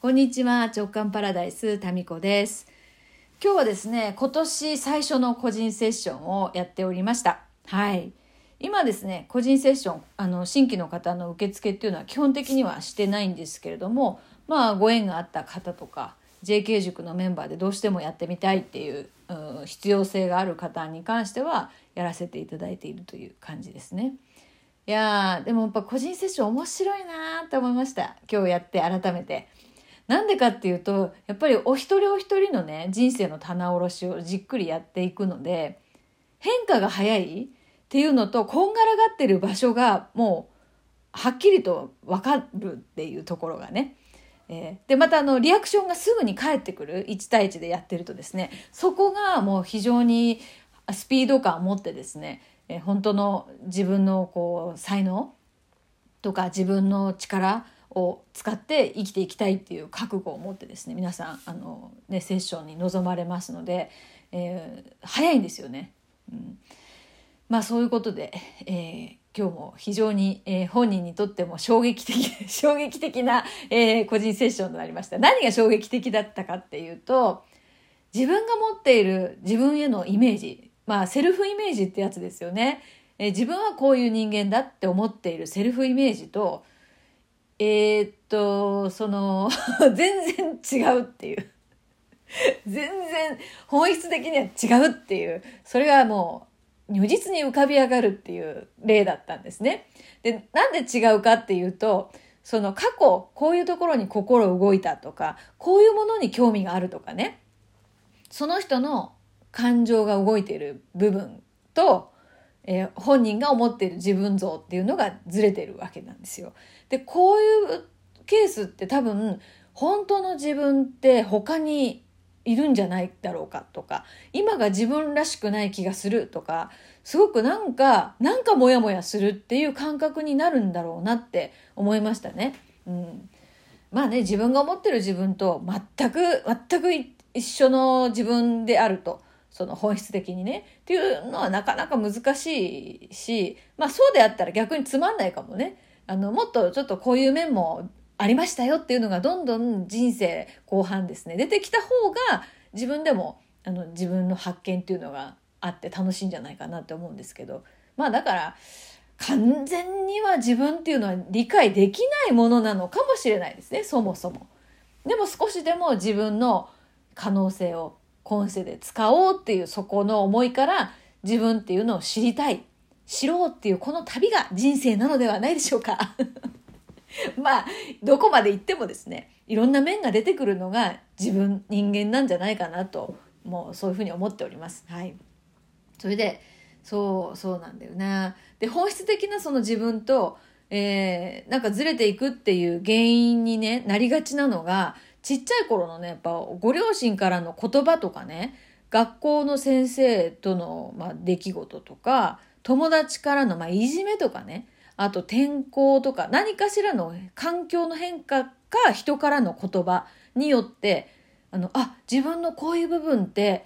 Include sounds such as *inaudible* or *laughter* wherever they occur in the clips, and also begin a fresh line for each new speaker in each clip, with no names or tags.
こんにちは直感パラダイスタミコです今日はですね今年最初の個人セッションをやっておりましたはい今ですね個人セッションあの新規の方の受付っていうのは基本的にはしてないんですけれどもまあご縁があった方とか JK 塾のメンバーでどうしてもやってみたいっていう、必要性がある方に関してはやらせていただいているという感じですね。いやでもやっぱ個人セッション面白いなって思いました今日やって改めて。なんでかっていうとやっぱりお一人お一人のね人生の棚卸しをじっくりやっていくので変化が早いっていうのとこんがらがってる場所がもうはっきりと分かるっていうところがねえー、でまたあのリアクションがすぐに返ってくる1対1でやってるとですねそこがもう非常にスピード感を持ってですね、えー、本当の自分のこう才能とか自分の力を使って生きていきたいっていう覚悟を持ってですね皆さんあの、ね、セッションに臨まれますので、えー、早いんですよね。うん、まあそういうことで、えー、今日も非常に、えー、本人にとっても衝撃的 *laughs* 衝撃的な、えー、個人セッションとなりました。何が衝撃的だったかっていうと自分が持っている自分へのイメージまあセルフイメージってやつですよね、えー、自分はこういう人間だって思っているセルフイメージとえー、っとその *laughs* 全然違うっていう。全然本質的には違うっていう。それがもう如実に浮かび上がるっていう例だったんですね。で、なんで違うかっていうと、その過去、こういうところに心動いたとか、こういうものに興味があるとかね、その人の感情が動いている部分と、えー、本人が思っている自分像っていうのがずれてるわけなんですよ。で、こういうケースって多分、本当の自分って他にいるんじゃないだろうかとか今が自分らしくない気がするとかすごくなんかなんかモヤモヤするっていう感覚になるんだろうなって思いましたね。うん、まあね自分が思ってる自分と全く全く一緒の自分であるとその本質的にねっていうのはなかなか難しいしまあそうであったら逆につまんないかもね。あのもっとちょっとこういう面もありましたよっていうのがどんどん人生後半ですね出てきた方が自分でもあの自分の発見っていうのがあって楽しいんじゃないかなって思うんですけどまあだから完全には自分っていうのは理解できないものなのかもしれないですねそもそも。でも少しでも自分の可能性を今世で使おうっていうそこの思いから自分っていうのを知りたい知ろうっていうこの旅が人生なのではないでしょうか。*laughs* まあどこまで行ってもですねいろんな面が出てくるのが自分人間なんじゃないかなともうそういうふうに思っております。はい、それでそうそうなんだよね。で本質的なその自分と、えー、なんかずれていくっていう原因に、ね、なりがちなのがちっちゃい頃のねやっぱご両親からの言葉とかね学校の先生との、まあ、出来事とか友達からの、まあ、いじめとかねあと天候とか何かしらの環境の変化か人からの言葉によってあのあ自分のこういう部分って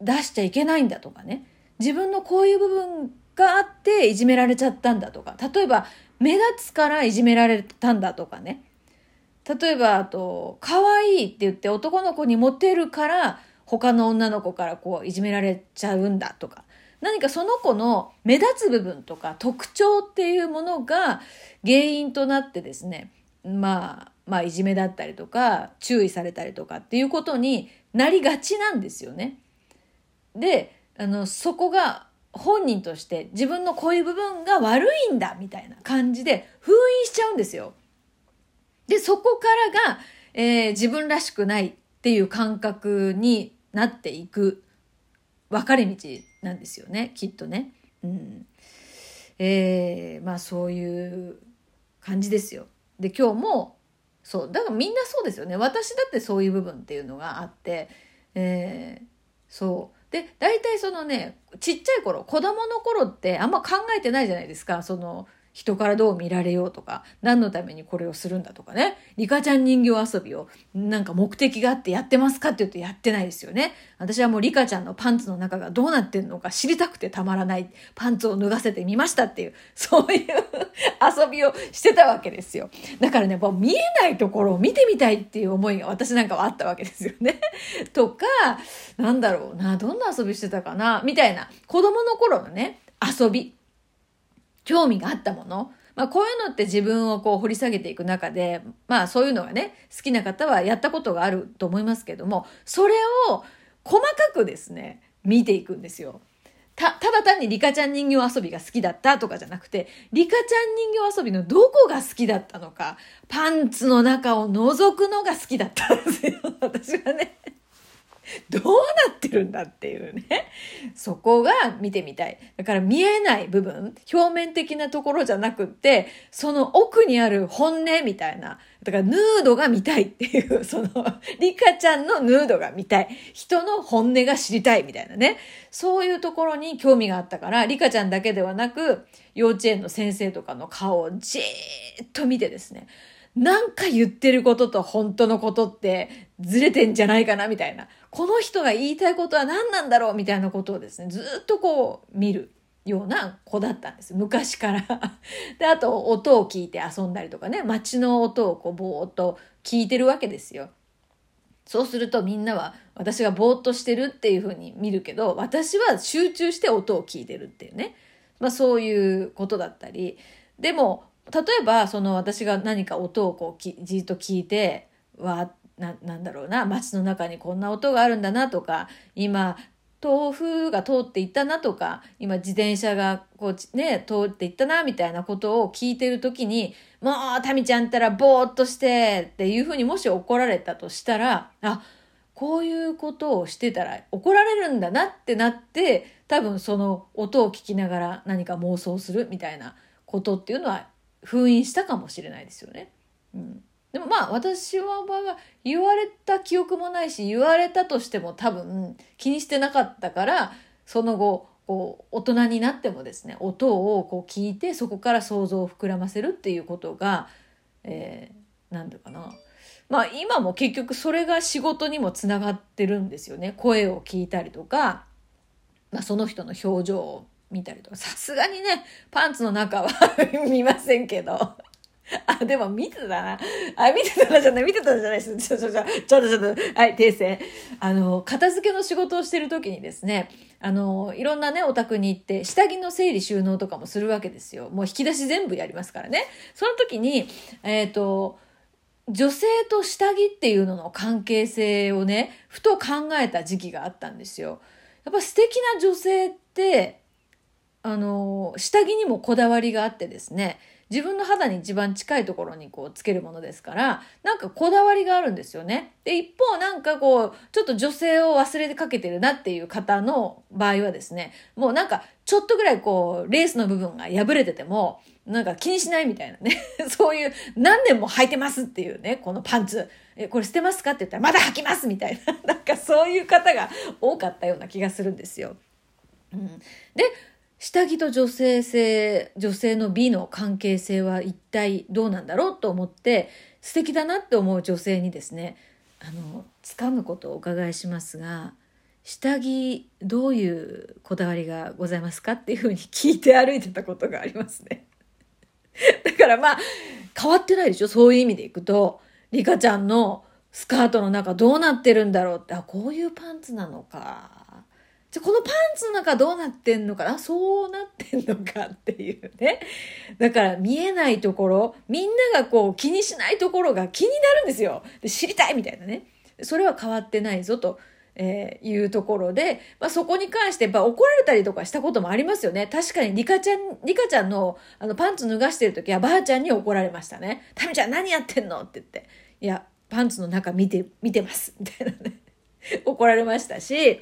出しちゃいけないんだとかね。自分のこういう部分があっていじめられちゃったんだとか。例えば目立つからいじめられたんだとかね。例えばあと可愛いって言って男の子にモテるから他の女の子からこういじめられちゃうんだとか何かその子の目立つ部分とか特徴っていうものが原因となってですね、まあ、まあいじめだったりとか注意されたりとかっていうことになりがちなんですよね。で、あの、そこが本人として自分のこういう部分が悪いんだみたいな感じで封印しちゃうんですよ。で、そこからが、えー、自分らしくないっていう感覚になっていく分かれ道なんですよねきっとね。うん。えー、まあそういう感じですよ。で今日もそう。だからみんなそうですよね。私だってそういう部分っていうのがあって、えー、そう。で大体そのねちっちゃい頃子供の頃ってあんま考えてないじゃないですか。その人からどう見られようとか、何のためにこれをするんだとかね。リカちゃん人形遊びをなんか目的があってやってますかって言うとやってないですよね。私はもうリカちゃんのパンツの中がどうなってんのか知りたくてたまらない。パンツを脱がせてみましたっていう、そういう遊びをしてたわけですよ。だからね、もう見えないところを見てみたいっていう思いが私なんかはあったわけですよね。*laughs* とか、なんだろうな、どんな遊びしてたかな、みたいな子供の頃のね、遊び。興味があったもの。まあこういうのって自分をこう掘り下げていく中で、まあそういうのがね、好きな方はやったことがあると思いますけども、それを細かくですね、見ていくんですよ。た、ただ単にリカちゃん人形遊びが好きだったとかじゃなくて、リカちゃん人形遊びのどこが好きだったのか、パンツの中を覗くのが好きだったんですよ、*laughs* 私はね。*laughs* どうなってるんだっていうね。そこが見てみたい。だから見えない部分、表面的なところじゃなくって、その奥にある本音みたいな。だからヌードが見たいっていう、*laughs* その、リカちゃんのヌードが見たい。人の本音が知りたいみたいなね。そういうところに興味があったから、リカちゃんだけではなく、幼稚園の先生とかの顔をじーっと見てですね。なんか言ってることと本当のことってずれてんじゃないかなみたいな。この人が言いたいことは何なんだろうみたいなことをですね、ずっとこう見るような子だったんです。昔から *laughs* で、あと音を聞いて遊んだりとかね、街の音をこうぼーっと聞いてるわけですよ。そうするとみんなは私がぼーっとしてるっていうふうに見るけど、私は集中して音を聞いてるっていうね。まあそういうことだったり。でも例えばその私が何か音をこうきじっと聞いてわななんだろうな街の中にこんな音があるんだなとか今豆腐が通っていったなとか今自転車がこうね通っていったなみたいなことを聞いてる時に「もうタミちゃんったらぼーっとして」っていうふうにもし怒られたとしたらあこういうことをしてたら怒られるんだなってなって多分その音を聞きながら何か妄想するみたいなことっていうのは封印したかもしれないですよね。うん、でもまあ私は言われた記憶もないし言われたとしても多分気にしてなかったからその後こう大人になってもですね音をこう聞いてそこから想像を膨らませるっていうことが、えー、なんだかな。まあ今も結局それが仕事にもつながってるんですよね。声を聞いたりとか、まあ、その人の表情を見たりとか、さすがにね、パンツの中は *laughs* 見ませんけど。あ、でも見てたな。あ、見てたなじゃない、見てたじゃないです。ちょ、ちょ、ちょ、ちょっとちょっと、はい、訂正。あの、片付けの仕事をしてる時にですね、あの、いろんなね、お宅に行って、下着の整理収納とかもするわけですよ。もう引き出し全部やりますからね。その時に、えっ、ー、と、女性と下着っていうのの関係性をね、ふと考えた時期があったんですよ。やっぱ素敵な女性って、あの、下着にもこだわりがあってですね、自分の肌に一番近いところにこうつけるものですから、なんかこだわりがあるんですよね。で、一方なんかこう、ちょっと女性を忘れてかけてるなっていう方の場合はですね、もうなんかちょっとぐらいこう、レースの部分が破れてても、なんか気にしないみたいなね。*laughs* そういう何年も履いてますっていうね、このパンツ。え、これ捨てますかって言ったらまだ履きますみたいな。*laughs* なんかそういう方が多かったような気がするんですよ。うん、で、下着と女性性、女性の美の関係性は一体どうなんだろうと思って、素敵だなって思う女性にですね、あの、掴むことをお伺いしますが、下着どういうこだわりがございますかっていうふうに聞いて歩いてたことがありますね。*laughs* だからまあ、変わってないでしょそういう意味でいくと、リカちゃんのスカートの中どうなってるんだろうって、あ、こういうパンツなのか。ゃこのパンツの中どうなってんのかな？そうなってんのかっていうね。だから見えないところ、みんながこう気にしないところが気になるんですよ。で知りたいみたいなね。それは変わってないぞと。えー、いうところで、まあ、そこに関してやっぱ怒られたりとかしたこともありますよね。確かにリカちゃん、リカちゃんのあのパンツ脱がしてる時はばあちゃんに怒られましたね。タミちゃん何やってんの？って言って。いや、パンツの中見て、見てます。みたいなね。怒られましたし、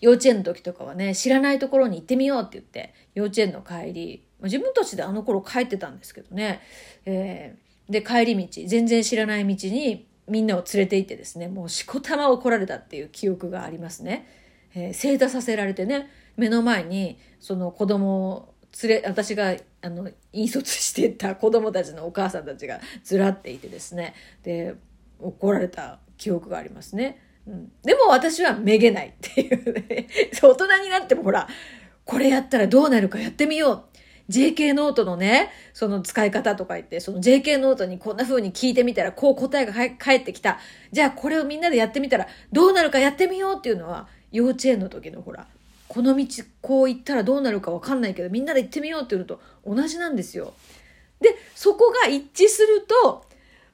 幼稚園の時とかはね、知らないところに行ってみようって言って、幼稚園の帰り、自分たちであの頃帰ってたんですけどね、えー、で、帰り道、全然知らない道にみんなを連れて行ってですね、もうしこたま怒られたっていう記憶がありますね。えー、正座させられてね、目の前にその子供を連れ、私があの引率してた子供たちのお母さんたちがずらっていてですねで怒られた記憶がありますね。うん、でも私はめげないっていうね *laughs* 大人になってもほらこれやったらどうなるかやってみよう JK ノートのね、その使い方とか言って、その JK ノートにこんな風に聞いてみたら、こう答えが返ってきた。じゃあこれをみんなでやってみたら、どうなるかやってみようっていうのは、幼稚園の時のほら、この道こう行ったらどうなるかわかんないけど、みんなで行ってみようっていうのと同じなんですよ。で、そこが一致すると、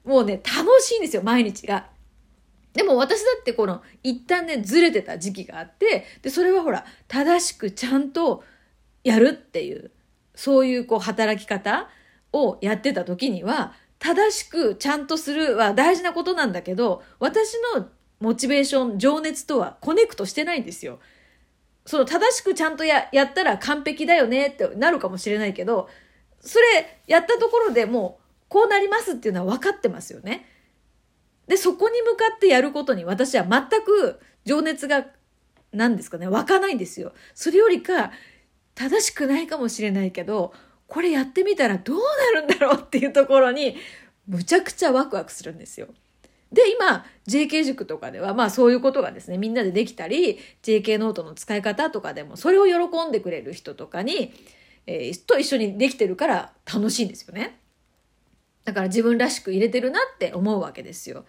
もうね、楽しいんですよ、毎日が。でも私だってこの、一旦ね、ずれてた時期があって、で、それはほら、正しくちゃんとやるっていう。そういうこう働き方をやってた時には、正しくちゃんとするは大事なことなんだけど、私のモチベーション、情熱とはコネクトしてないんですよ。その正しくちゃんとややったら完璧だよねってなるかもしれないけど、それやったところでもうこうなりますっていうのは分かってますよね。で、そこに向かってやることに私は全く情熱が、何ですかね、湧かないんですよ。それよりか、正しくないかもしれないけど、これやってみたらどうなるんだろうっていうところに、むちゃくちゃワクワクするんですよ。で、今、JK 塾とかでは、まあそういうことがですね、みんなでできたり、JK ノートの使い方とかでも、それを喜んでくれる人とかに、えー、と一緒にできてるから楽しいんですよね。だから自分らしく入れてるなって思うわけですよ。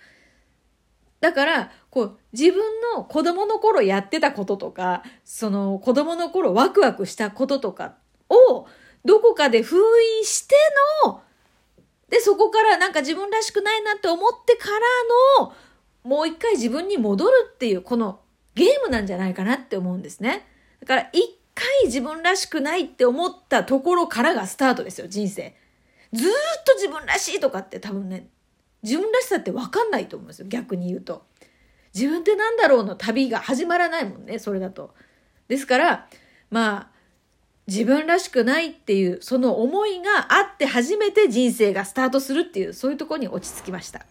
だから、こう、自分の子供の頃やってたこととか、その子供の頃ワクワクしたこととかを、どこかで封印しての、で、そこからなんか自分らしくないなって思ってからの、もう一回自分に戻るっていう、このゲームなんじゃないかなって思うんですね。だから、一回自分らしくないって思ったところからがスタートですよ、人生。ずっと自分らしいとかって多分ね、自分らしさって分かんないと思うんですよ逆に言うと。自分って何だろうの旅が始まらないもんねそれだと。ですからまあ自分らしくないっていうその思いがあって初めて人生がスタートするっていうそういうとこに落ち着きました。